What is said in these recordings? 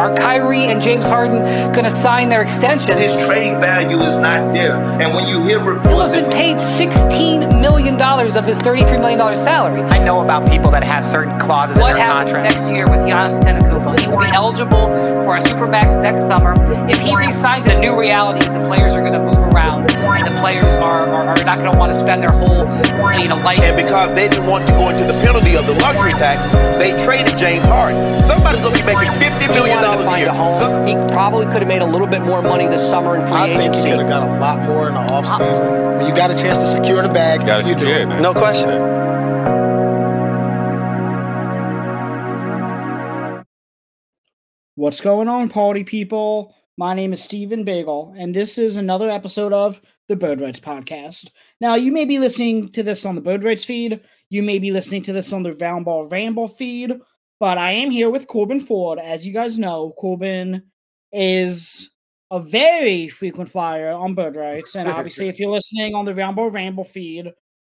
Are Kyrie and James Harden going to sign their extension? His trade value is not there. And when you hear reports, He's been paid $16 million of his $33 million salary. I know about people that have certain clauses What in their happens contract. next year with Giannis Antetokounmpo? He will be eligible for a supermax next summer. If he resigns, the new reality is the players are going to move around, and the players are, are, are not going to want to spend their whole you know life. And because they didn't want to go into the penalty of the luxury tax, they traded James Harden. Somebody's gonna be making fifty He million wanted to dollars a find year. a home. So- he probably could have made a little bit more money this summer in free I think agency. he could have got a lot more in the offseason. Uh, when you got a chance to secure the bag, Got to you do secure it. it, man. no question. What's going on, party people? My name is Steven Bagel, and this is another episode of the Bird Rights Podcast. Now, you may be listening to this on the Bird Rights feed, you may be listening to this on the Roundball Ramble feed, but I am here with Corban Ford. As you guys know, Corban is a very frequent flyer on Bird Rights, and obviously, if you're listening on the Roundball Ramble feed,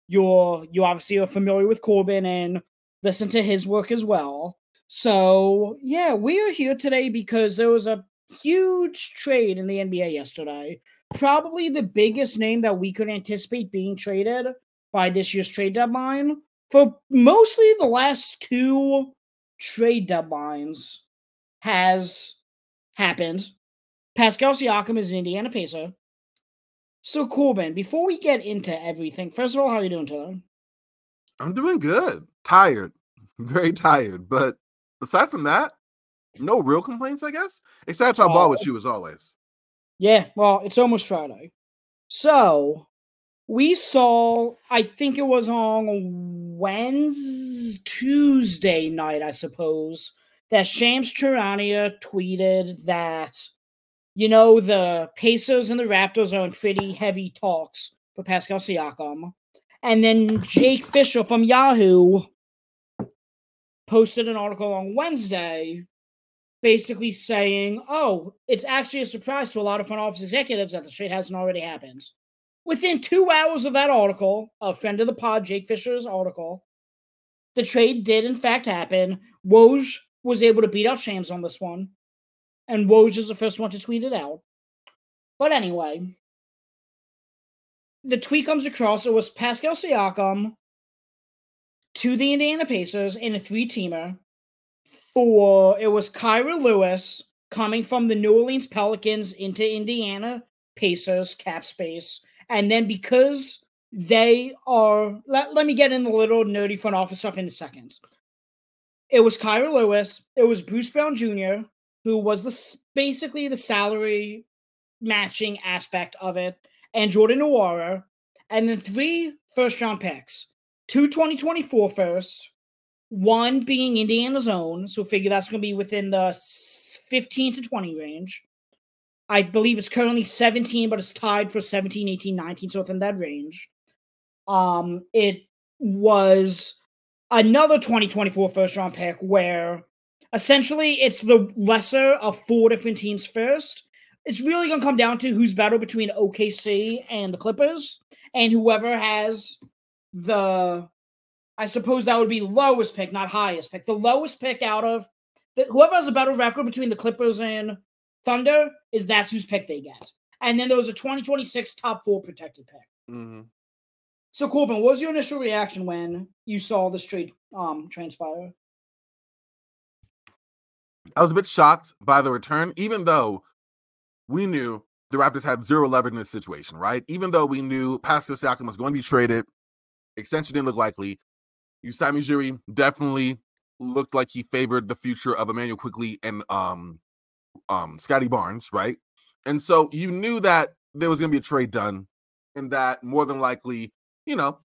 you're you obviously are familiar with Corban and listen to his work as well. So, yeah, we are here today because there was a huge trade in the NBA yesterday. Probably the biggest name that we could anticipate being traded by this year's trade deadline for mostly the last two trade deadlines has happened. Pascal Siakam is an Indiana Pacer. So, cool, Corban, before we get into everything, first of all, how are you doing today? I'm doing good. Tired. Very tired. But aside from that, no real complaints, I guess. Except talk ball with you as always. Yeah, well, it's almost Friday. So we saw, I think it was on Wednesday, Tuesday night, I suppose, that Shams Charania tweeted that, you know, the Pacers and the Raptors are in pretty heavy talks for Pascal Siakam. And then Jake Fisher from Yahoo posted an article on Wednesday basically saying, oh, it's actually a surprise to a lot of front office executives that the trade hasn't already happened. Within two hours of that article, a friend of the pod, Jake Fisher's article, the trade did in fact happen. Woj was able to beat out Shams on this one, and Woj is the first one to tweet it out. But anyway, the tweet comes across. It was Pascal Siakam to the Indiana Pacers in a three-teamer for it was Kira Lewis coming from the New Orleans Pelicans into Indiana Pacers cap space. And then because they are let, let me get in the little nerdy front office stuff in a second. It was Kira Lewis, it was Bruce Brown Jr., who was the basically the salary matching aspect of it, and Jordan Nwora, and then three first round picks. Two 2024 first, one being Indiana's own, so figure that's going to be within the 15 to 20 range. I believe it's currently 17, but it's tied for 17, 18, 19, so within that range. Um, it was another 2024 first round pick where essentially it's the lesser of four different teams first. It's really going to come down to who's better between OKC and the Clippers, and whoever has the I suppose that would be lowest pick, not highest pick. The lowest pick out of the, whoever has a better record between the Clippers and Thunder is that's whose pick they get. And then there was a 2026 top four protected pick. Mhm. So Corban, what was your initial reaction when you saw this trade um transpire? I was a bit shocked by the return, even though we knew the Raptors had zero leverage in this situation, right? Even though we knew Pascal Siakam was going to be traded, extension didn't look likely. Masai Ujiri definitely looked like he favored the future of Immanuel Quickley and um um Scotty Barnes, right? And so you knew that there was going to be a trade done, and that more than likely, you know,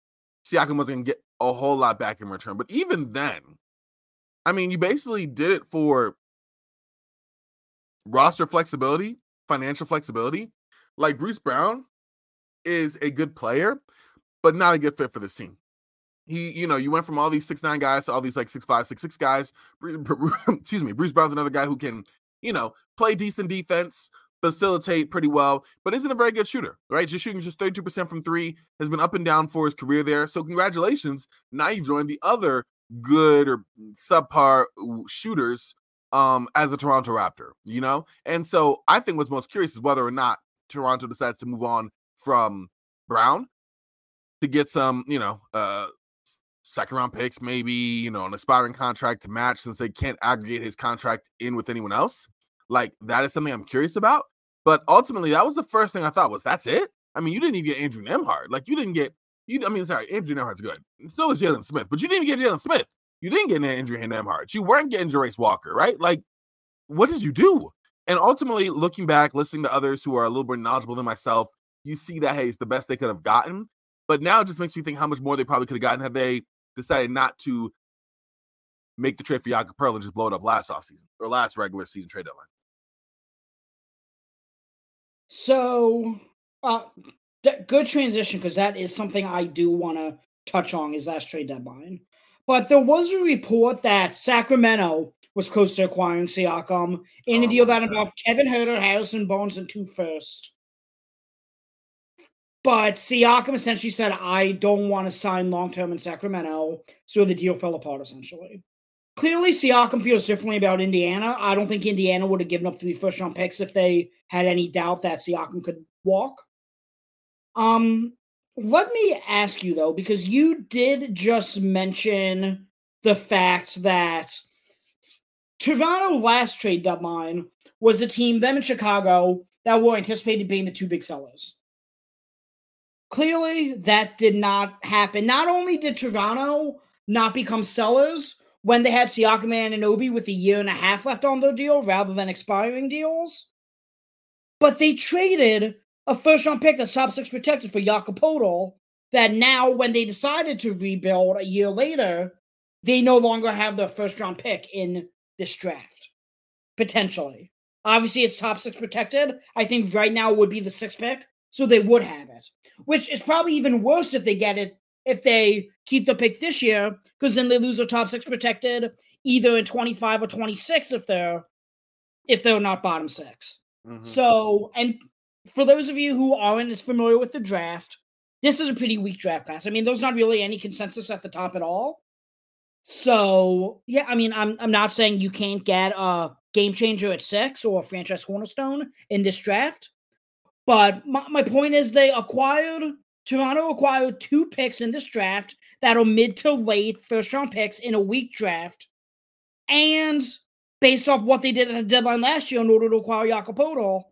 Siakam was going to get a whole lot back in return. But even then, I mean, you basically did it for roster flexibility, financial flexibility. Like Bruce Brown is a good player, but not a good fit for this team. He, you know, you went from all these six nine guys to all these like six five, six six guys. Excuse me, Bruce Brown's another guy who can, you know, play decent defense, facilitate pretty well, but isn't a very good shooter, right? Just shooting just 32% from three, has been up and down for his career there. So congratulations. Now you've joined the other good or subpar shooters um as a Toronto Raptor, you know? And so I think what's most curious is whether or not Toronto decides to move on from Brown to get some, you know, uh second round picks, maybe, you know, an expiring contract to match since they can't aggregate his contract in with anyone else. Like that is something I'm curious about. But ultimately, that was the first thing I thought was that's it. I mean, you didn't even get Andrew Nembhard. Like you didn't get you. I mean, sorry, Andrew Nembhard's good. So is Jalen Smith, but you didn't get Jalen Smith. You didn't get Andrew Nembhard. You weren't getting Jarace Walker, right? Like, what did you do? And ultimately, looking back, listening to others who are a little more knowledgeable than myself, you see that hey, it's the best they could have gotten. But now it just makes me think how much more they probably could have gotten had they decided not to make the trade for Jakob Poeltl and just blow it up last offseason or last regular season trade deadline. So, uh, d- good transition because that is something I do want to touch on is last trade deadline. But there was a report that Sacramento was close to acquiring Siakam in a Oh deal my that involved Kevin Huerter, Harrison Barnes, and two first. But Siakam essentially said, I don't want to sign long term in Sacramento. So the deal fell apart essentially. Clearly, Siakam feels differently about Indiana. I don't think Indiana would have given up three first round picks if they had any doubt that Siakam could walk. Um, let me ask you though, because you did just mention the fact that Toronto last trade deadline was the team, them in Chicago, that were anticipated being the two big sellers. Clearly, that did not happen. Not only did Toronto not become sellers when they had Siakam and Obi with a year and a half left on their deal rather than expiring deals, but they traded a first round pick that's top six protected for Jakob Poeltl that now, when they decided to rebuild a year later, they no longer have their first round pick in this draft. Potentially. Obviously, it's top six protected. I think right now would be the sixth pick, so they would have it. Which is probably even worse if they get it if they keep the pick this year, because then they lose their top six protected either in 25 or 26 if they're if they're not bottom 6 Mhm. So, and for those of you who aren't as familiar with the draft, this is a pretty weak draft class. I mean, there's not really any consensus at the top at all. So, yeah, I mean, I'm I'm not saying you can't get a game changer at six or a franchise cornerstone in this draft, but my, my point is they acquired Toronto acquired two picks in this draft that are mid to late first round picks in a weak draft, and based off what they did at the deadline last year in order to acquire Jakob Poeltl,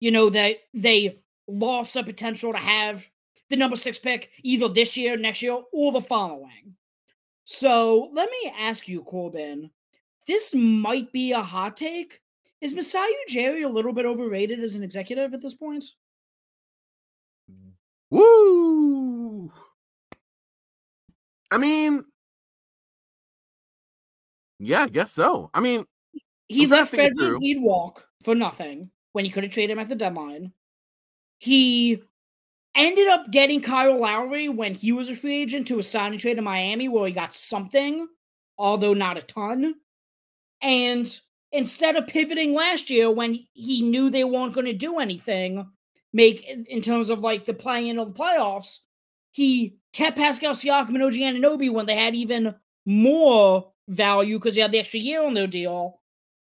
you know that they lost the potential to have the number six pick either this year, next year, or the following. So let me ask you, Corban. This might be a hot take. Is Masai Ujiri a little bit overrated as an executive at this point? Woo! I mean, yeah, I guess so. I mean, He I'm left Frederick. Lead walk for nothing when he could have traded him at the deadline. He ended up getting Kyle Lowry when he was a free agent to a signing trade in Miami where he got something, although not a ton. And instead of pivoting last year when he knew they weren't going to do anything, make in terms of like the playing of the playoffs, he kept Pascal Siakam and OG Anunoby when they had even more value because they had the extra year on their deal.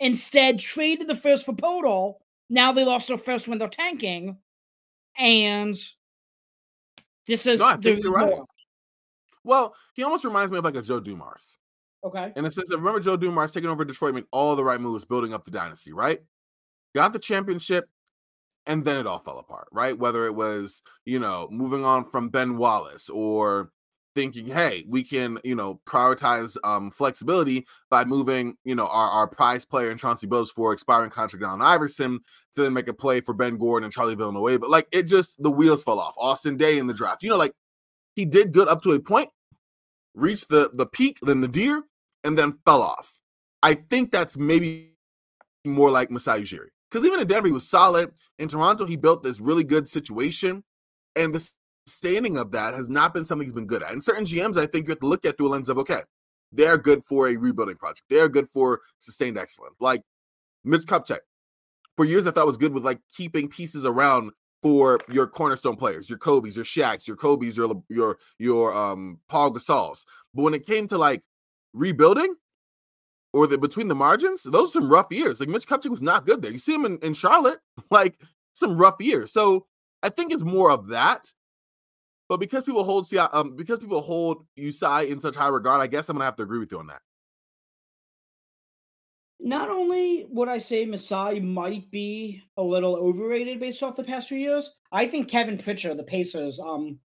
Instead, traded the first for Poeltl. Now they lost their first when they're tanking, and this is No, I think you're right. well, he almost reminds me of like a Joe Dumars. Okay, In a sense, of remember Joe Dumars taking over Detroit, made all the right moves, building up the dynasty, right? Got the championship, and then it all fell apart, right? Whether it was, you know, moving on from Ben Wallace or thinking, hey, we can, you know, prioritize um flexibility by moving, you know, our, our prize player in Chauncey Billups for expiring contract Allen Iverson to then make a play for Ben Gordon and Charlie Villanueva. But like it just the wheels fell off. Austin Daye in the draft. You know, like he did good up to a point, reached the the peak, then the deer, and then fell off. I think that's maybe more like Masai Ujiri. Because even in Denver, he was solid. In Toronto, he built this really good situation. And the sustaining of that has not been something he's been good at. And certain GMs, I think you have to look at through a lens of, okay, they're good for a rebuilding project. They're good for sustained excellence. Like Mitch Kupchak, for years I thought was good with like keeping pieces around for your cornerstone players, your Kobe's, your Shaqs, your Kobe's, your your your um Pau Gasol's. But when it came to like rebuilding, or the between the margins, those are some rough years. Like Mitch Kupchak was not good there. You see him in, in Charlotte, like some rough years. So I think it's more of that. But because people hold um because people hold Usai in such high regard, I guess I'm gonna have to agree with you on that. Not only would I say Masai might be a little overrated based off the past few years, I think Kevin Pritchard, the Pacers um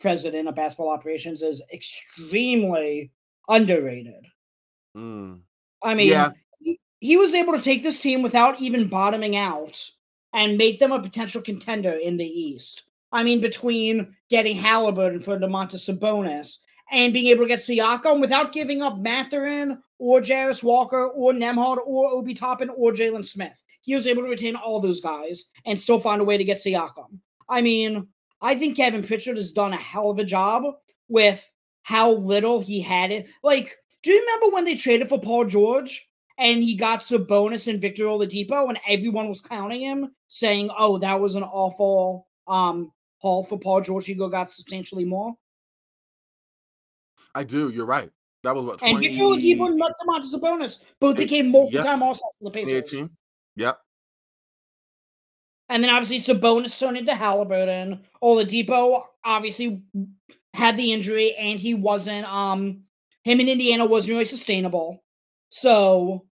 president of basketball operations, is extremely underrated. Mm. I mean, Yeah. he, he was able to take this team without even bottoming out and make them a potential contender in the East. I mean, between getting Halliburton for Domantas Sabonis and being able to get Siakam without giving up Mathurin or Jarace Walker or Nembhard or Obi Toppin or Jalen Smith. He was able to retain all those guys and still find a way to get Siakam. I mean, I think Kevin Pritchard has done a hell of a job with how little he had it. Like, do you remember when they traded for Paul George and he got Sabonis and Victor Oladipo and everyone was counting him, saying, "Oh, that was an awful um haul for Paul George. He got substantially more." I do. You're right. That was what And 20, Victor Oladipo and Domantas Sabonis both became multi-time All-Stars for the Pacers. 2018. Yep. And then obviously Sabonis turned into Halliburton. Oladipo obviously had the injury and he wasn't um him in Indiana wasn't really sustainable. So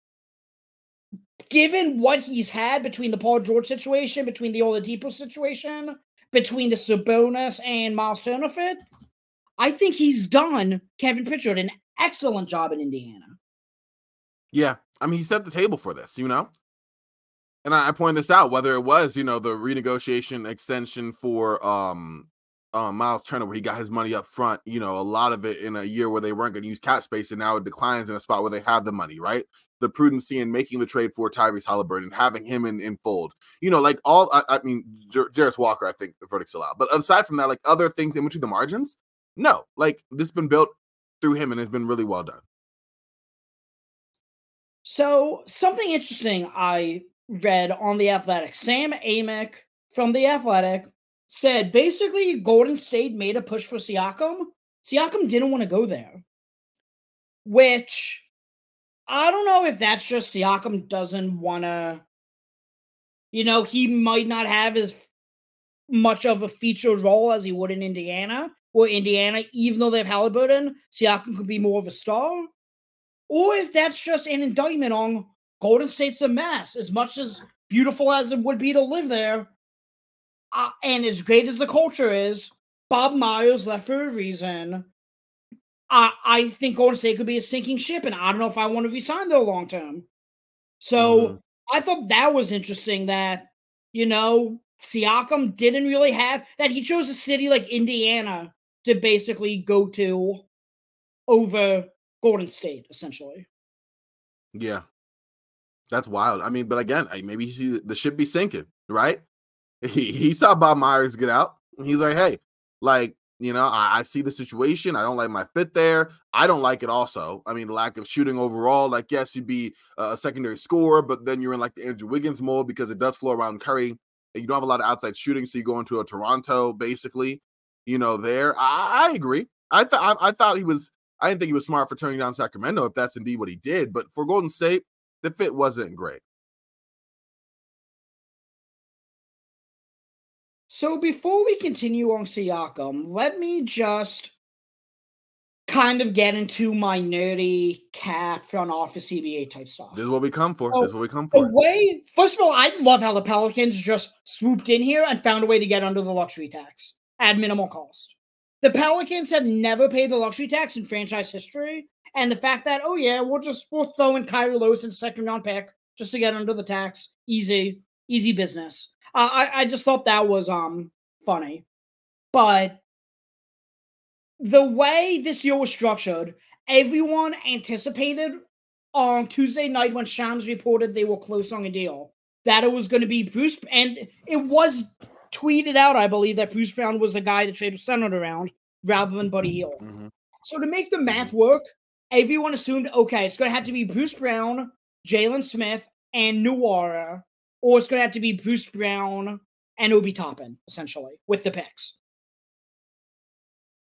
given what he's had between the Paul George situation, between the Oladipo situation, between the Sabonis and Miles Turner fit, I think he's done Kevin Pritchard an excellent job in Indiana. Yeah. I mean, he set the table for this, you know? And I, I pointed this out, whether it was, you know, the renegotiation extension for um uh, Miles Turner, where he got his money up front, you know, a lot of it in a year where they weren't going to use cap space, and now it declines in a spot where they have the money, right? The prudency in making the trade for Tyrese Halliburton, and having him in, in fold, you know, like all, I, I mean, Jarace Walker, I think the verdict's allowed. But aside from that, like other things in between the margins, no, like this has been built through him and it's been really well done. So, something interesting I read on The Athletic. Sam Amick from The Athletic said basically Golden State made a push for Siakam. Siakam didn't want to go there, which I don't know if that's just Siakam doesn't want to, you know, he might not have as much of a featured role as he would in Indiana, or Indiana, even though they have Halliburton, Siakam could be more of a star or if that's just an indictment on Golden State's a mess. As much as beautiful as it would be to live there, uh, and as great as the culture is, Bob Myers left for a reason. I I think Golden State could be a sinking ship, and I don't know if I want to resign there long term. So Mhm. I thought that was interesting that you know Siakam didn't really have that he chose a city like Indiana to basically go to over Golden State, essentially. Yeah. That's wild. I mean, but again, maybe he see the ship be sinking, right? He, he saw Bob Myers get out. He's like, hey, like, you know, I, I see the situation. I don't like my fit there. I don't like it also. I mean, lack of shooting overall. Like, yes, you'd be a secondary scorer, but then you're in like the Andrew Wiggins mold because it does flow around Curry. And you don't have a lot of outside shooting. So you go into a Toronto, basically, you know, there. I, I agree. I thought I, I thought he was I didn't think he was smart for turning down Sacramento if that's indeed what he did. But for Golden State, the fit wasn't great. So before we continue on Siakam, let me just kind of get into my nerdy cap front office CBA type stuff. This is what we come for. Oh, this is what we come The for. way, first of all, I love how the Pelicans just swooped in here and found a way to get under the luxury tax at minimal cost. The Pelicans have never paid the luxury tax in franchise history, and the fact that oh yeah, we'll just we'll throw in Kira Lewis and second round pick just to get under the tax, easy, easy business. Uh, I I just thought that was um funny, but the way this deal was structured, everyone anticipated on Tuesday night when Shams reported they were close on a deal that it was going to be Bruce, and it was tweeted out, I believe, that Bruce Brown was the guy the trade was centered around rather than Buddy Hield. Mhm. So to make the math work, everyone assumed okay, it's going to have to be Bruce Brown, Jalen Smith, and Nwora, or it's going to have to be Bruce Brown and Obi Toppin, essentially, with the picks.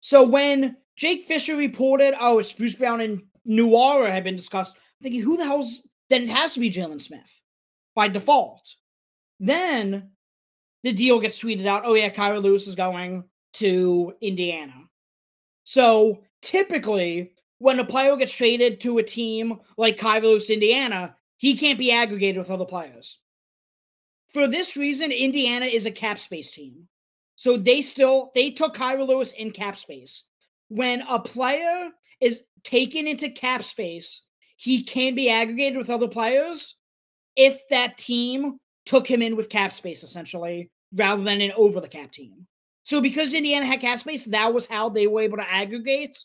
So when Jake Fisher reported, oh, it's Bruce Brown and Nwora had been discussed, thinking, who the hell's then it has to be Jalen Smith by default. Then the deal gets tweeted out. Oh yeah, Kira Lewis is going to Indiana. So typically, when a player gets traded to a team like Kira Lewis, Indiana, he can't be aggregated with other players. For this reason, Indiana is a cap space team. So they still they took Kira Lewis in cap space. When a player is taken into cap space, he can be aggregated with other players if that team took him in with cap space essentially rather than an over the cap team. So because Indiana had cap space, that was how they were able to aggregate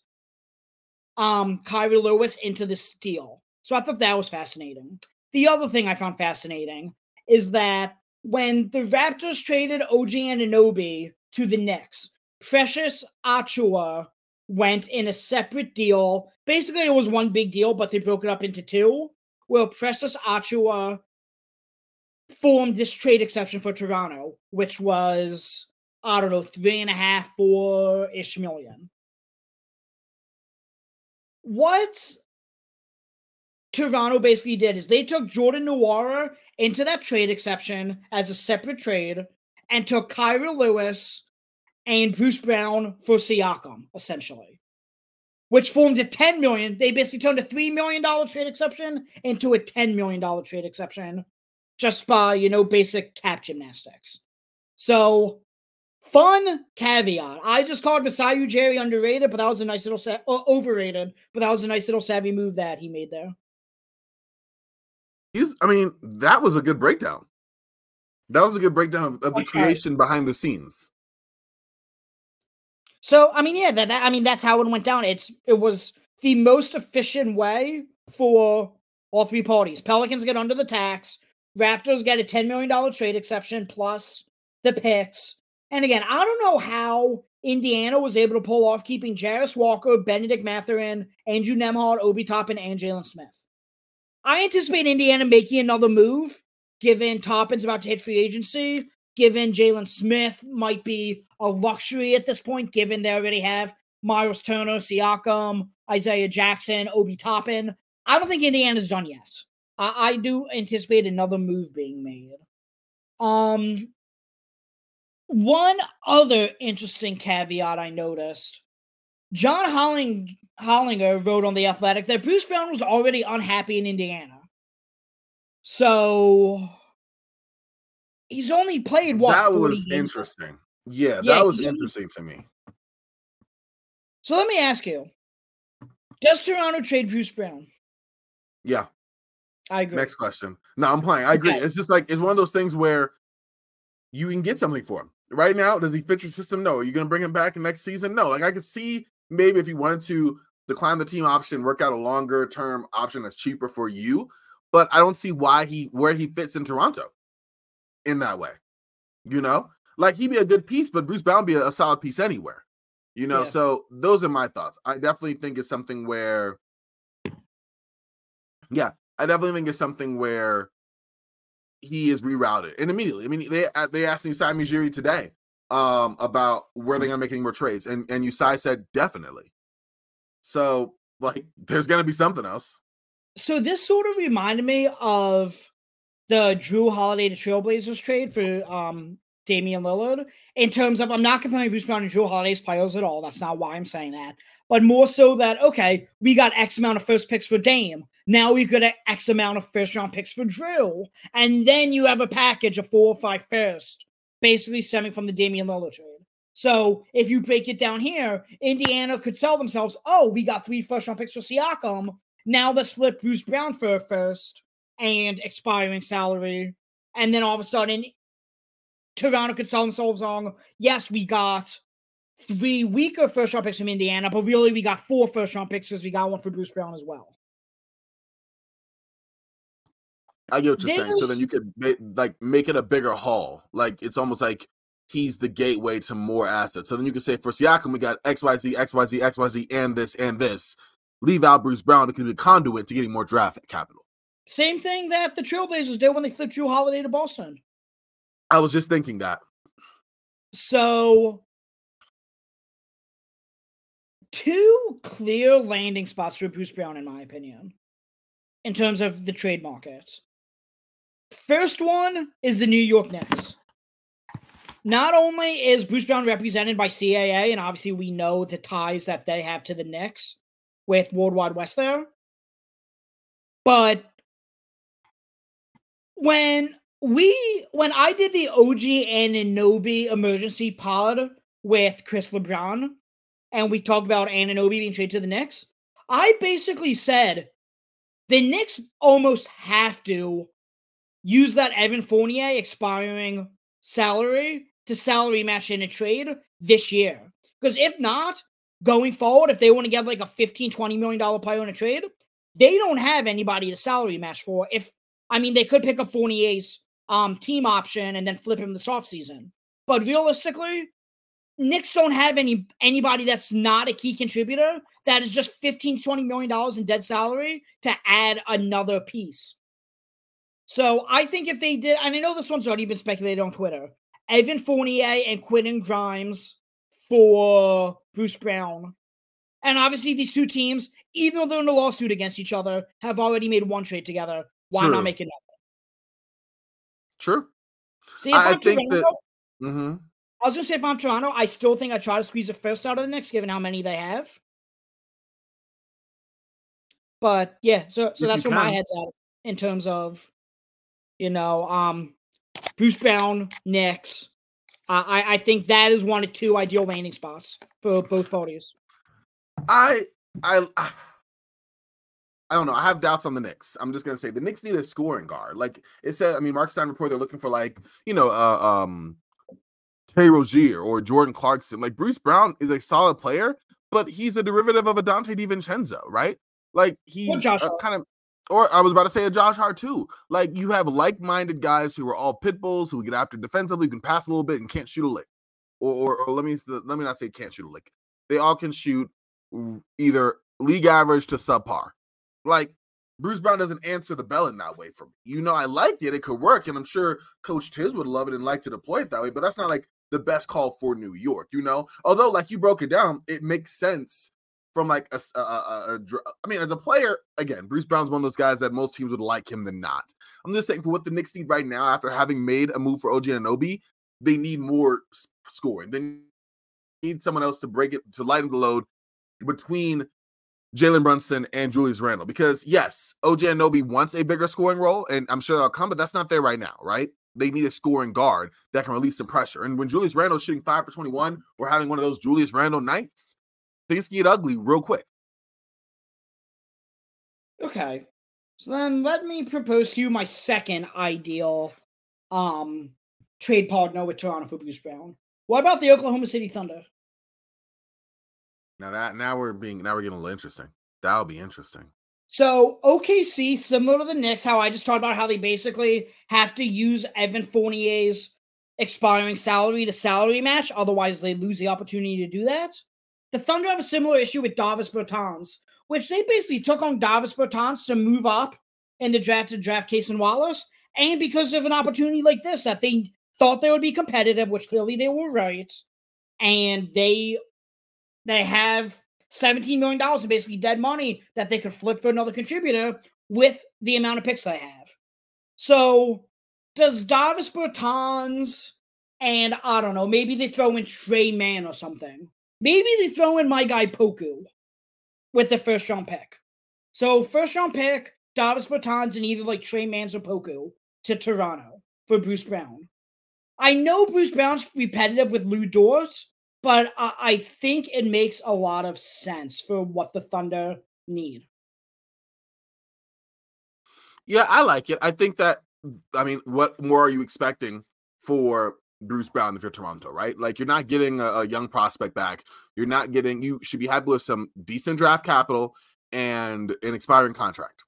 um Kira Lewis into this deal. So I thought that was fascinating. The other thing I found fascinating is that when the Raptors traded OG Anunoby to the Knicks, Precious Achiuwa went in a separate deal. Basically, it was one big deal, but they broke it up into two. Where Precious Achiuwa formed this trade exception for Toronto, which was I don't know three and a half, four ish million. What Toronto basically did is they took Jordan Nwora into that trade exception as a separate trade and took Kira Lewis and Bruce Brown for Siakam, essentially. Which formed a 10 million. They basically turned a $3 million trade exception into a $10 million trade exception just by, you know, basic cap gymnastics. So fun caveat. I just called Masai Ujiri underrated, but that was a nice little overrated, but that was a nice little savvy move that he made there. He's, I mean, that was a good breakdown. That was a good breakdown of, of the Okay. creation behind the scenes. So I mean, yeah, that, that I mean that's how it went down. It's it was the most efficient way for all three parties. Pelicans get under the tax. Raptors get a ten million dollar trade exception plus the picks. And again, I don't know how Indiana was able to pull off keeping Jarace Walker, Benedict Mathurin, Andrew Nembhard, Obi Toppin, and Jalen Smith. I anticipate Indiana making another move, given Toppin's about to hit free agency, given Jalen Smith might be a luxury at this point, given they already have Miles Turner, Siakam, Isaiah Jackson, Obi Toppin. I don't think Indiana's done yet. I, I do anticipate another move being made. Um, one other interesting caveat I noticed John Holling, Hollinger wrote on The Athletic that Bruce Brown was already unhappy in Indiana. So he's only played what? that 40 was interesting. Yeah, Yeah, that was he- interesting to me. So let me ask you Does Toronto trade Bruce Brown? Yeah. I agree. Next question. No, I'm playing. I agree. Okay. It's just like it's one of those things where you can get something for him. Right now, does he fit your system? No. Are you gonna bring him back next season? No. Like I could see maybe if you wanted to decline the team option, work out a longer term option that's cheaper for you. But I don't see why he where he fits in Toronto in that way. You know, like he'd be a good piece, but Bruce Brown be a, a solid piece anywhere. You know, Yeah. so those are my thoughts. I definitely think it's something where, yeah, I definitely think it's something where he is rerouted and immediately. I mean, they uh, they asked Masai Ujiri today um about where they're gonna make any more trades, and and Usai said definitely. So like, there's gonna be something else. So this sort of reminded me of the Jrue Holiday to Trailblazers trade for um Damian Lillard in terms of I'm not comparing Bruce Brown and Jrue Holiday's players at all. That's not why I'm saying that. But more so that okay, we got X amount of first picks for Dame. Now we got X amount of first round picks for Jrue. And then you have a package of four or five first, basically stemming from the Damian Lillard trade. So if you break it down here, Indiana could sell themselves, oh, we got three first round picks for Siakam. Now let's flip Bruce Brown for a first and expiring salary. And then all of a sudden, Toronto could sell themselves on, yes, we got three weaker first round picks from Indiana, but really we got four first round picks because we got one for Bruce Brown as well. I get what you're saying. So then you could like make it a bigger haul. Like it's almost like he's the gateway to more assets. So then you can say for Siakam, we got XYZ, XYZ, XYZ, and this and this. Leave out Bruce Brown. It could be a conduit to getting more draft capital. Same thing that the Trailblazers did when they flipped Jrue Holiday to Boston. I was just thinking that. So, two clear landing spots for Bruce Brown, in my opinion. in terms of the trade market. First one is the New York Knicks. Not only is Bruce Brown represented by CAA, and obviously we know the ties that they have to the Knicks with Worldwide Wes there, but when we when I did the OG and Anunoby emergency pod with Chris LeBron, and we talked about Anunoby being traded to the Knicks, I basically said the Knicks almost have to use that Evan Fournier expiring salary to salary match in a trade this year. Because if not, going forward, if they want to get like a 15, 20 million dollar player in a trade, they don't have anybody to salary match for. If I mean they could pick up Fournier's um team option and then flip him this offseason. But realistically, Knicks don't have any anybody that's not a key contributor that is just 15 20 million dollars in dead salary to add another piece. So I think if they did, and I know this one's already been speculated on Twitter, Evan Fournier and Quentin Grimes for Bruce Brown. And obviously these two teams, even though they're in a lawsuit against each other, have already made one trade together. Why True. not make another? True. See, if I, I I'm think Toronto, that. hmm I was gonna say if I'm Toronto, I still think I try to squeeze the first out of the next, given how many they have. But yeah, so so If that's where my head's at in terms of, you know, um, Bruce Brown, Knicks. Uh, I I think that is one of two ideal landing spots for both parties. I I I don't know. I have doubts on the Knicks. I'm just gonna say the Knicks need a scoring guard. Like it said, I mean, Mark Stein report they're looking for like you know, uh, um, Tay Rozier or Jordan Clarkson. Like Bruce Brown is a solid player, but he's a derivative of a Donte DiVincenzo, right? Like he's Josh uh, kind of. Or I was about to say a Josh Hart too. Like you have like-minded guys who are all pit bulls who get after defensively, who can pass a little bit and can't shoot a lick. Or, or, or let me let me not say can't shoot a lick. They all can shoot either league average to subpar. Like Bruce Brown doesn't answer the bell in that way for me. You know, I liked it; it could work, and I'm sure Coach Tiz would love it and like to deploy it that way. But that's not like the best call for New York. You know, although like you broke it down, it makes sense from like a, a- a- a- I mean, as a player, again, Bruce Brown's one of those guys that most teams would like him than not. I'm just saying for what the Knicks need right now, after having made a move for OG and Anobi, they need more scoring. They need someone else to break it to lighten the load between Jalen Brunson and Julius Randle. Because yes, OG Anobi wants a bigger scoring role, and I'm sure that'll come, but that's not there right now, right? They need a scoring guard that can release some pressure. And when Julius Randle's shooting five for 21, we're having one of those Julius Randle nights. Things can get ugly real quick. Okay. So then let me propose to you my second ideal um trade partner with Toronto for Bruce Brown. What about the Oklahoma City Thunder? Now that now we're being now we're getting a little interesting. That'll be interesting. So OKC, similar to the Knicks, how I just talked about how they basically have to use Evan Fournier's expiring salary to salary match, otherwise they lose the opportunity to do that. The Thunder have a similar issue with Davis Bertans, which they basically took on Davis Bertans to move up in the draft to draft Cason Wallace, and because of an opportunity like this that they thought they would be competitive, which clearly they were right, and they they have $17 million in basically dead money that they could flip for another contributor with the amount of picks they have. So does Davis Bertans and I don't know, maybe they throw in Tre Mann or something. Maybe they throw in my guy Poku with the first round pick. So first round pick, Davis Bertans and either like Tre Manns or Poku to Toronto for Bruce Brown. I know Bruce Brown's repetitive with Lu Dort, but I, I think it makes a lot of sense for what the Thunder need. Yeah, I like it. I think that I mean, what more are you expecting for Bruce Brown if you're Toronto, right? Like you're not getting a, a young prospect back. You're not getting you should be happy with some decent draft capital and an expiring contract.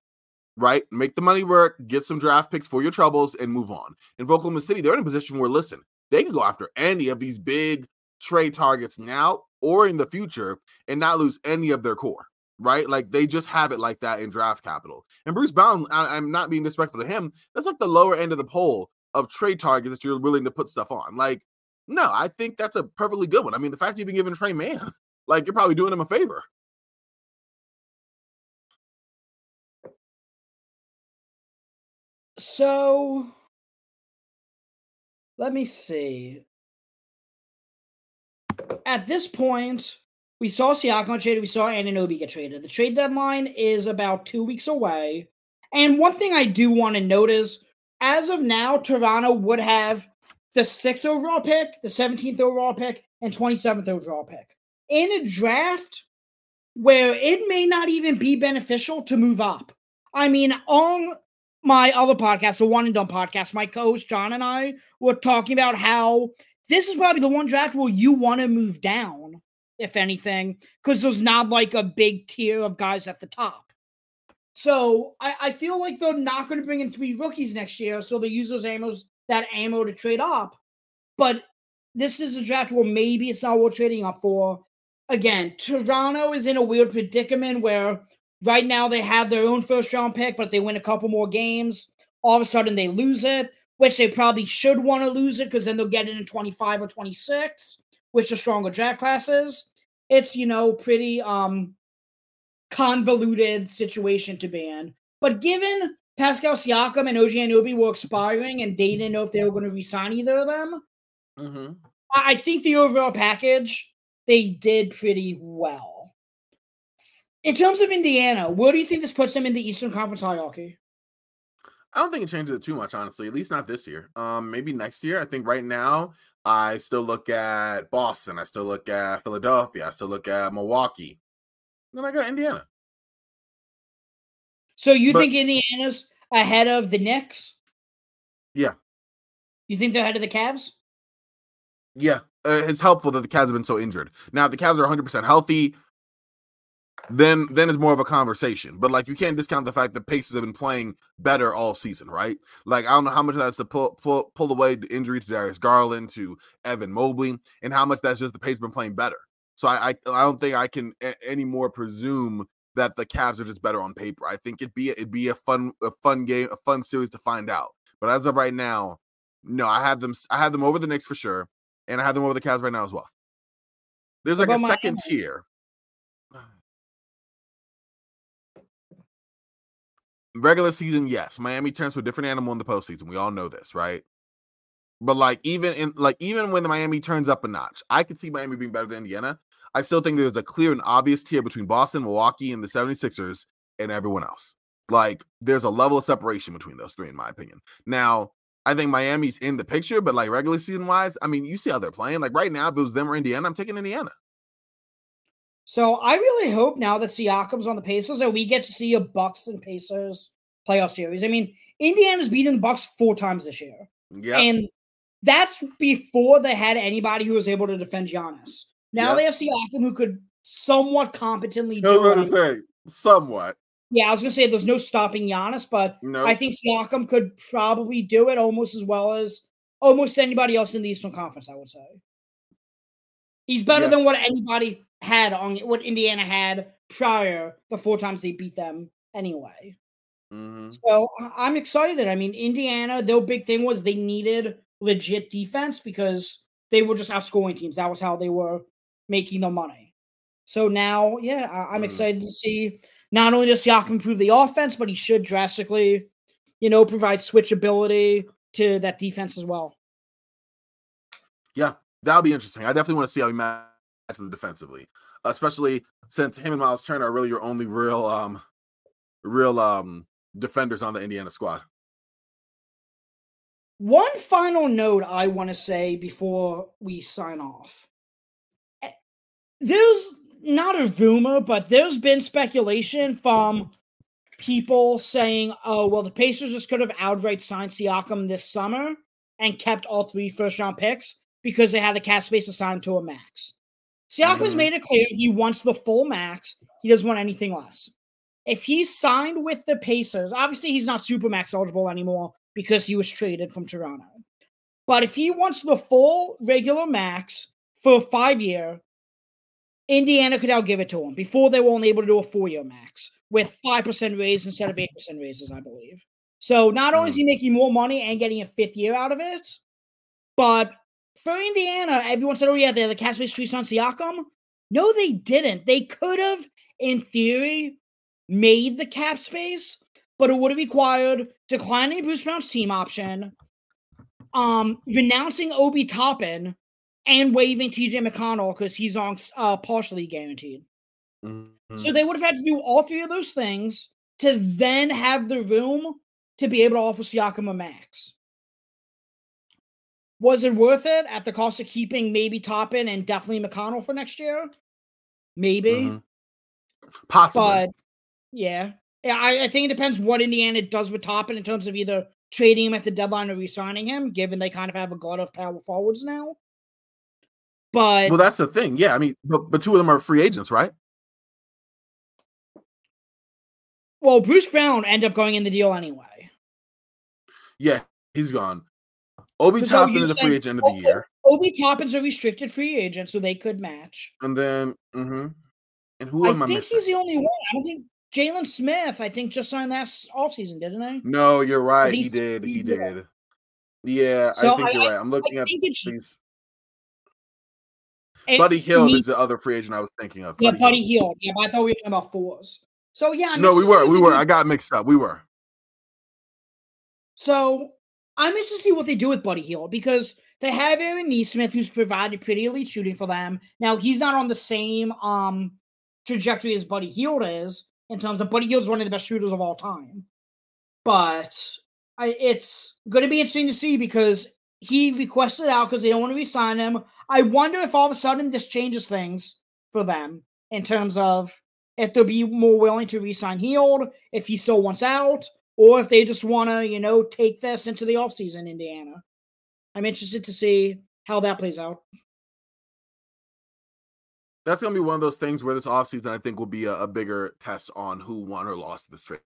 Right? Make the money work, get some draft picks for your troubles, and move on. In Oklahoma City, they're in a position where listen, they can go after any of these big trade targets now or in the future and not lose any of their core right? Like they just have it like that in draft capital. And Bruce Brown, I, am not being disrespectful to him. That's like the lower end of the poll of trade targets that you're willing to put stuff on. Like, no, I think that's a perfectly good one. I mean, the fact you've been given Tre Mann, like you're probably doing him a favor. So let me see. At this point, we saw Siakam traded, we saw Anunoby get traded. The trade deadline is about two weeks away. And one thing I do want to notice as of now, Toronto would have the sixth overall pick, the 17th overall pick, and 27th overall pick. In a draft where it may not even be beneficial to move up. I mean, on my other podcast, the One and Done podcast, my co host John and I were talking about how this is probably the one draft where you want to move down, if anything, because there's not like a big tier of guys at the top. So I, I feel like they're not going to bring in three rookies next year, so they use those ammos that ammo to trade up. But this is a draft where maybe it's not worth trading up for. Again, Toronto is in a weird predicament where right now they have their own first round pick, but they win a couple more games. All of a sudden they lose it, which they probably should want to lose it because then they'll get it in 25 or 26, which are stronger draft classes. It's, you know, pretty um convoluted situation to be in. But given Pascal Siakam and OG Anunoby were expiring and they didn't know if they were going to resign either of them, Mm-hmm. I think the overall package they did pretty well. In terms of Indiana, where do you think this puts them in the Eastern Conference hierarchy? I don't think it changes it too much, honestly. At least not this year. Um, maybe next year. I think right now I still look at Boston. I still look at Philadelphia. I still look at Milwaukee. Then I got Indiana. So you But- think Indiana's ahead of the Knicks? Yeah. You think they're ahead of the Cavs? Yeah, uh, it's helpful that the Cavs have been so injured. Now, if the Cavs are 100% healthy, then then it's more of a conversation. But like, you can't discount the fact that Pacers have been playing better all season, right? Like, I don't know how much that's to pull pull pull away the injury to Darius Garland, to Evan Mobley, and how much that's just the Pacers been playing better. So I I, I don't think I can a- any more presume that the Cavs are just better on paper. I think it'd be it'd be a fun a fun game, a fun series to find out. But as of right now, no, I have them I have them over the Knicks for sure and I have them over the Cavs right now as well. There's like a second Miami? tier. Regular season, yes. Miami turns to a different animal in the postseason. We all know this, right? But like even in like even when the Miami turns up a notch, I could see Miami being better than Indiana. I still think there's a clear and obvious tier between Boston, Milwaukee, and the 76ers and everyone else. Like there's a level of separation between those three, in my opinion. Now, I think Miami's in the picture, but like regular season wise, I mean, you see how they're playing. Like right now, if it was them or Indiana, I'm taking Indiana. So I really hope now that Siakam's on the Pacers that we get to see a Bucks and Pacers playoff series. I mean, Indiana's beaten the Bucks four times this year. Yeah. And that's before they had anybody who was able to defend Giannis. Now Yep. they have Siakam who could somewhat competently I was do going it. to say somewhat. Yeah, I was gonna say there's no stopping Giannis, but No. I think Siakam could probably do it almost as well as almost anybody else in the Eastern Conference. I would say he's better Yeah. than what anybody had on what Indiana had prior the four times they beat them anyway. Mhm. So I'm excited. I mean, Indiana, their big thing was they needed legit defense because they were just outscoring teams. That was how they were making the money. So now, yeah, I- I'm Mhm. excited to see not only does Siakam improve the offense, but he should drastically, you know, provide switchability to that defense as well. Yeah, that'll be interesting. I definitely want to see how he matches them defensively, especially since him and Miles Turner are really your only real, um, real um defenders on the Indiana squad. One final note I want to say before we sign off. There's not a rumor, but there's been speculation from people saying, oh, well, the Pacers just could have outright signed Siakam this summer and kept all three first round picks because they had the cap space assigned to a max. Siakam has Mhm. made it clear he wants the full max. He doesn't want anything less. If he's signed with the Pacers, obviously he's not super max eligible anymore because he was traded from Toronto. But if he wants the full regular max for a five year, Indiana could now give it to him. Before they were only able to do a four year max with 5% raise instead of 8% raises, I believe. So not only is he making more money and getting a fifth year out of it, but for Indiana, everyone said, oh, yeah, they're the cap space trees on Siakam. No, they didn't. They could have, in theory, made the cap space, but it would have required declining Bruce Brown's team option, um, renouncing Obi Toppin, and waiving TJ McConnell because he's on uh, partially guaranteed. Mhm. So they would have had to do all three of those things to then have the room to be able to offer Siakam a max. Was it worth it at the cost of keeping maybe Toppin and definitely McConnell for next year? Maybe, Mhm. Possibly. but yeah, yeah. I, I think it depends what Indiana does with Toppin in terms of either trading him at the deadline or re-signing him, given they kind of have a glut of power forwards now. But well, that's the thing. Yeah, I mean, but, but two of them are free agents, right? well, Bruce Brown ended up going in the deal anyway. Yeah, he's gone. Obi So Toppin is a free agent of the year, Obi Toppin's a restricted free agent, so they could match. and then mm-hmm. and who I am I think missing? he's the only one. I don't think Jalen Smith, I think, just signed last offseason, didn't he? No, you're right. He did. He did. Yeah, So I think I- you're right. I'm looking I at these. It Buddy Hield is the other free agent I was thinking of. yeah, Buddy. Hield. Yeah, but I thought we were talking about fours. So yeah, I'm No, we were. We were. I got mixed up. We were. So I'm interested to see what they do with Buddy Hield because they have Aaron Nesmith, who's provided pretty elite shooting for them. Now he's not on the same um trajectory as Buddy Hield is in terms of Buddy Hield's one of the best shooters of all time. But I, it's going to be interesting to see because he requested out because they don't want to resign him. I wonder if all of a sudden this changes things for them in terms of if they'll be more willing to resign Hield, if he still wants out, or if they just want to, you know, take this into the offseason, in Indiana. I'm interested to see how that plays out. That's gonna be one of those things where this offseason I think will be a, a bigger test on who won or lost this trade.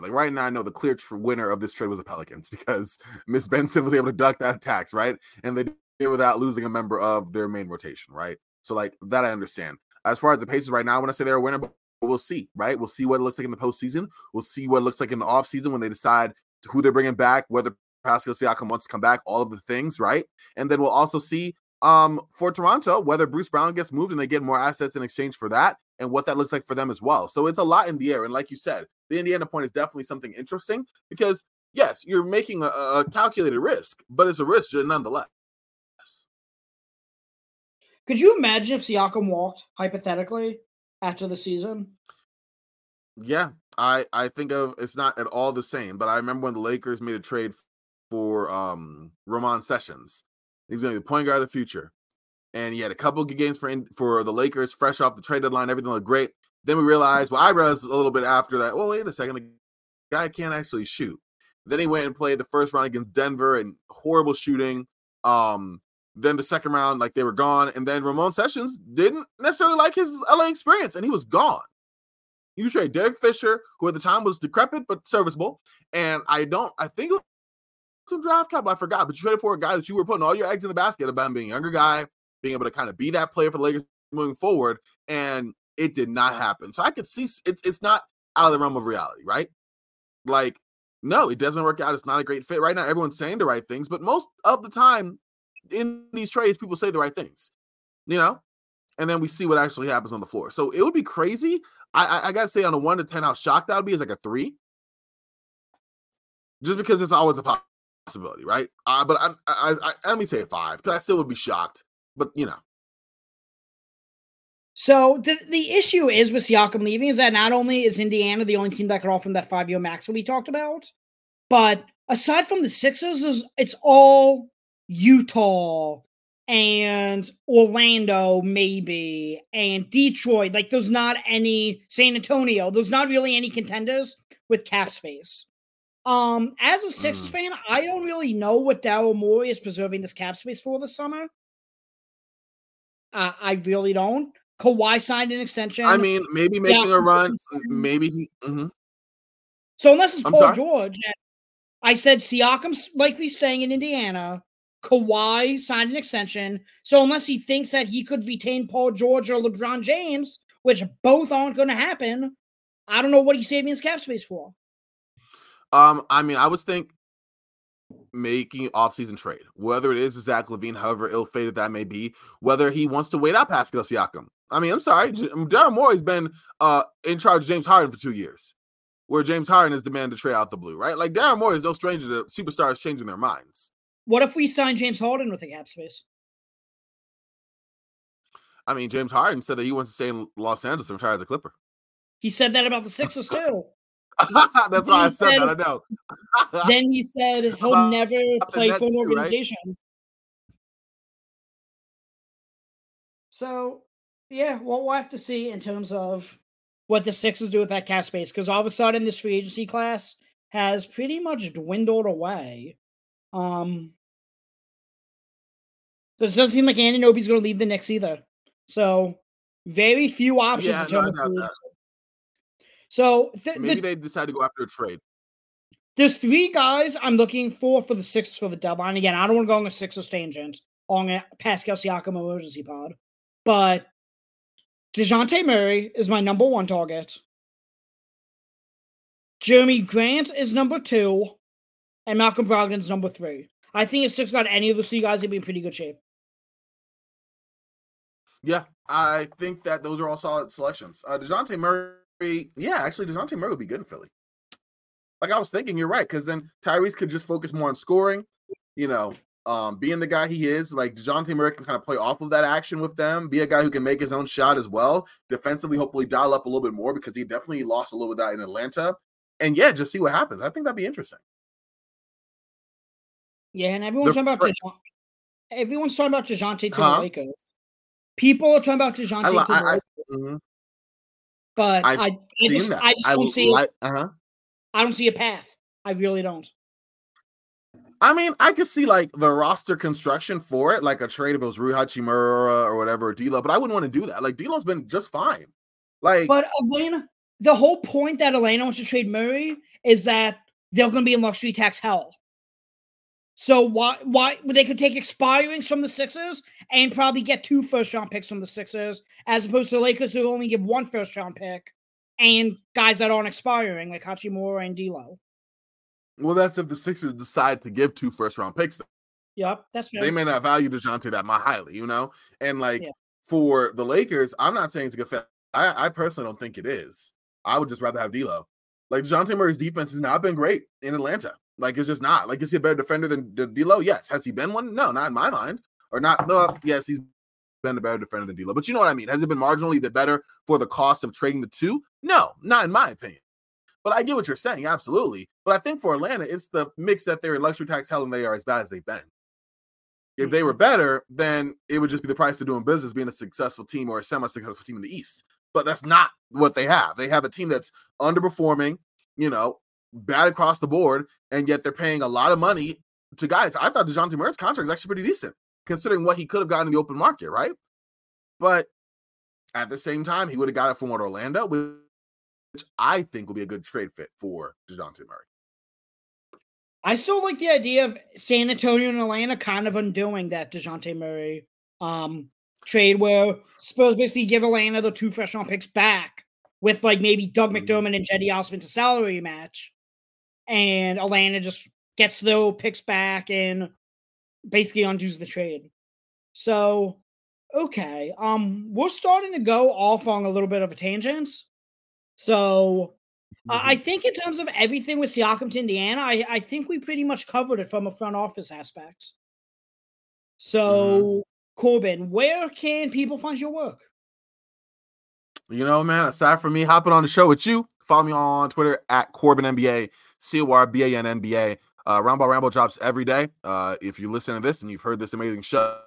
Like right now, I know the clear tr- winner of this trade was the Pelicans because Miss Benson was able to duck that tax, right? And they did it without losing a member of their main rotation, right? So like that I understand. As far as the Pacers right now, I want to say they're a winner, but we'll see, right? We'll see what it looks like in the postseason. We'll see what it looks like in the offseason when they decide who they're bringing back, whether Pascal Siakam wants to come back, all of the things, right? And then we'll also see um for Toronto whether Bruce Brown gets moved and they get more assets in exchange for that and what that looks like for them as well. So it's a lot in the air. And like you said, the Indiana point is definitely something interesting because yes, you're making a, a calculated risk, but it's a risk nonetheless. Could you imagine if Siakam walked hypothetically after the season? Yeah, I I think of it's not at all the same, but I remember when the Lakers made a trade for um Ramon Sessions. He's going to be the point guard of the future, and he had a couple good games for in- for the Lakers, fresh off the trade deadline. Everything looked great. Then we realized, well, I realized a little bit after that. Well, wait a second, the guy can't actually shoot. Then he went and played the first round against Denver and horrible shooting. Um, then the second round, like they were gone, and then Ramon Sessions didn't necessarily like his LA experience, and he was gone. You trade Derek Fisher, who at the time was decrepit but serviceable, and I don't, I think some draft capital, I forgot, but you traded for a guy that you were putting all your eggs in the basket about being a younger guy, being able to kind of be that player for the Lakers moving forward, and it did not happen. So I could see it's it's not out of the realm of reality, right? Like, no, it doesn't work out. It's not a great fit right now. Everyone's saying the right things, but most of the time in these trades, people say the right things, you know, and then we see what actually happens on the floor. So it would be crazy. I I, I gotta say, on a one to ten, how shocked that would be is like a three, just because it's always a possibility, right? Uh, but I'm, I, I, I let me say a five because I still would be shocked. But you know, So the the issue is with Siakam leaving is that not only is Indiana the only team that could offer him that five year max that we talked about, but aside from the Sixers, is it's all Utah and Orlando maybe and Detroit. Like there's not any San Antonio. There's not really any contenders with cap space. Um, as a Sixers Mm. fan, I don't really know what Daryl Morey is preserving this cap space for this summer. Uh, I really don't. Kawhi signed an extension. I mean, maybe making a run, maybe he. mhm. so unless it's I'm Paul sorry? George, I said Siakam's likely staying in Indiana. Kawhi signed an extension. So unless he thinks that he could retain Paul George or LeBron James, which both aren't going to happen, I don't know what he's saving his cap space for. Um, I mean, I would think making off-season trade, whether it is Zach LaVine, however ill-fated that may be, whether he wants to wait out Pascal Siakam. I mean, I'm sorry, J- Daryl Morey's been uh in charge of James Harden for two years. where James Harden is demanded to trade out the blue, right? Like Daryl Morey is no stranger to superstars changing their minds. What if we sign James Harden with a cap space? I mean, James Harden said that he wants to stay in Los Angeles and retire as a Clipper. He said that about the Sixers too. That's why I said, said- that. I know. then he said he'll About- never play for an too, right? organization. So, yeah, well, we'll have to see in terms of what the Sixers do with that cap space because all of a sudden this free agency class has pretty much dwindled away. Um, it doesn't seem like Andy Anunoby's going to leave the Knicks either. So, very few options Yeah, in no, of So, th- Maybe the, they decide to go after a trade. there's three guys I'm looking for for the Sixers for the deadline. Again, I don't want to go on a Sixers tangent on a Pascal Siakam emergency pod, but Dejounte Murray is my number one target. Jerami Grant is number two, and Malcolm Brogdon's number three. I think if Six got any of those three guys, they'd be in pretty good shape. Yeah, I think that those are all solid selections. Uh, Dejounte Murray, yeah, actually, Dejounte Murray would be good in Philly. Like I was thinking, you're right, because then Tyrese could just focus more on scoring, you know, um, being the guy he is. Like Dejounte Murray can kind of play off of that action with them, be a guy who can make his own shot as well. Defensively, hopefully dial up a little bit more because he definitely lost a little bit of that in Atlanta. And yeah, just see what happens. I think that'd be interesting. Yeah, and everyone's The talking about Dejounte. Everyone's talking about Dejounte to Huh? the Lakers. People are talking about Dejounte I, li- to the I, I, Lakers, mhm. but I've I, I just. I just I don't see. uh huh. I don't see a path. I really don't. I mean, I could see like the roster construction for it, like a trade it was Rui Hachimura or whatever, D'Lo, but I wouldn't want to do that. Like D'Lo's been just fine. Like, But Atlanta, the whole point that Atlanta wants to trade Murray is that they're going to be in luxury tax hell. So why why they could take expirings from the Sixers and probably get two first round picks from the Sixers, as opposed to the Lakers who only give one first round pick and guys that aren't expiring like Hachimura and D'Lo. Well, that's if the Sixers decide to give two first round picks. Yep, that's fair. They may not value Dejounte that much highly, you know? And like Yeah. for the Lakers, I'm not saying it's a good fit. I, I personally don't think it is. I would just rather have D'Lo. Like Dejounte Murray's defense has not been great in Atlanta. Like it's just not. Like is he a better defender than D- D'Lo? Yes. Has he been one? No, not in my mind. Or not. No. Yes, he's been a better defender than D'Lo. But you know what I mean. Has it been marginally the better for the cost of trading the two? No, not in my opinion. But I get what you're saying, absolutely. But I think for Atlanta, it's the mix that they're in luxury tax hell and they are as bad as they've been. If they were mm-hmm. better, then it would just be the price of doing business being a successful team or a semi-successful team in the East. But that's not what they have. They have a team that's underperforming, you know, bad across the board, and yet they're paying a lot of money to guys. I thought Dejounte Murray's contract is actually pretty decent, considering what he could have gotten in the open market, right? But at the same time, he would have got it from what Orlando, which I think will be a good trade fit for Dejounte Murray. I still like the idea of San Antonio and Atlanta kind of undoing that Dejounte Murray um, trade where Spurs basically give Atlanta the two first round picks back with like maybe Doug Mhm. McDermott and Cedi Osman to salary match. And Atlanta just gets the picks back and basically undoes the trade. So, okay. Um, we're starting to go off on a little bit of a tangent. So I I think in terms of everything with Siakam to Indiana, I, I think we pretty much covered it from a front office aspect. So, Corban, where can people find your work? You know, man, aside from me hopping on the show with you, follow me on Twitter at Corban NBA, C O R B A N N B A. Uh, Roundball Ramble drops every day. Uh, if you listen to this and you've heard this amazing show,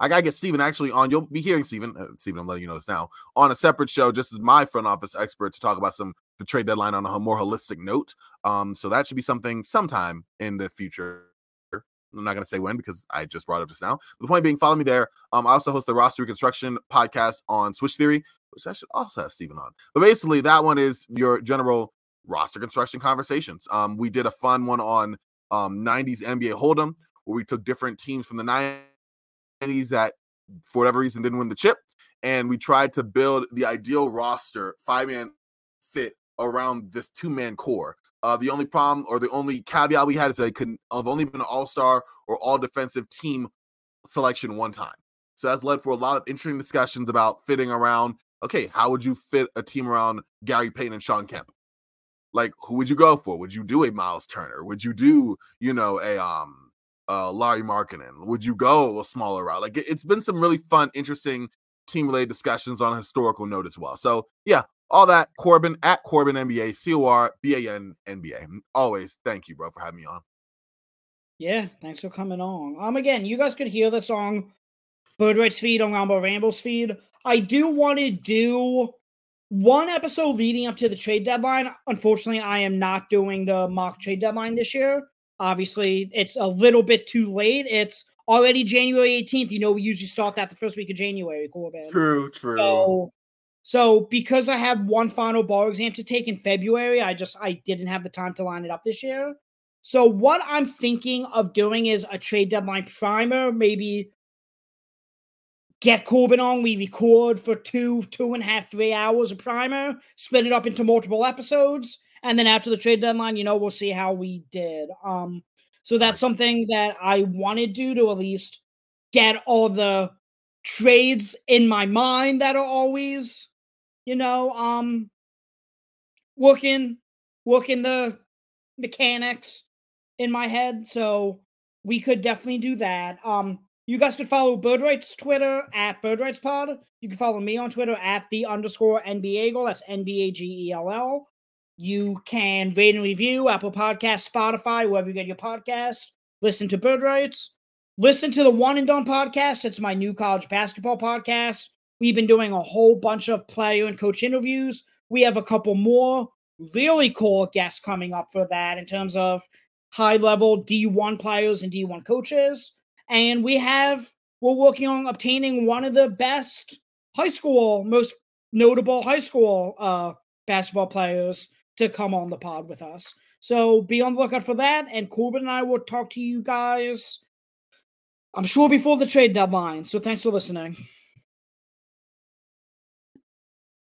I gotta get Steven actually on. You'll be hearing Steven. Uh, Steven, I'm letting you know this now on a separate show, just as my front office expert to talk about some the trade deadline on a more holistic note. Um, so that should be something sometime in the future. I'm not gonna say when because I just brought it up just now. But the point being, follow me there. Um, I also host the Roster Reconstruction podcast on Switch Theory which I should also have Steven on. But basically, that one is your general roster construction conversations. Um, we did a fun one on um 90s NBA Hold'em, where we took different teams from the 90s that, for whatever reason, didn't win the chip, and we tried to build the ideal roster, five man fit around this two man core. Uh, the only problem or the only caveat we had is they couldn't have only been an all star or all defensive team selection one time. So that's led for a lot of interesting discussions about fitting around okay, how would you fit a team around Gary Payton and Shawn Kemp? like who would you go for? Would you do a Miles Turner? Would you do, you know, a um uh Lauri Markkanen? Would you go a smaller route? Like it, it's been some really fun, interesting team related discussions on a historical note as well. So yeah, all that Corban at Corban NBA, C O R B A N NBA. Always thank you, bro, for having me on. Yeah, thanks for coming on. Um, again, you guys could hear the song Bird Rights feed on Roundball Ramble's feed. I do want to do one episode leading up to the trade deadline. Unfortunately, I am not doing the mock trade deadline this year. Obviously, it's a little bit too late. It's already January 18th. You know, we usually start that the first week of January, Corban. True, true. So, so because I have one final bar exam to take in February, I just I didn't have the time to line it up this year. So what I'm thinking of doing is a trade deadline primer, maybe get Corban on. We record for two, two and a half, three hours of primer, split it up into multiple episodes, and then after the trade deadline, you know, we'll see how we did. Um, so that's something that I want to do to at least get all the trades in my mind that are always, you know, um, working, working the mechanics in my head. So we could definitely do that. Um, you guys could follow Bird Rights Twitter at Bird Rights Pod. You can follow me on Twitter at the underscore NBA goal. That's N B A G E L L. You can rate and review Apple Podcast, Spotify, wherever you get your podcast. Listen to Bird Rights. Listen to the One and Done podcast. It's my new college basketball podcast. We've been doing a whole bunch of player and coach interviews. We have a couple more really cool guests coming up for that in terms of high level D1 players and D1 coaches. And we have, we're working on obtaining one of the best high school, most notable high school uh, basketball players to come on the pod with us. So be on the lookout for that. And Corban and I will talk to you guys, I'm sure, before the trade deadline. So thanks for listening.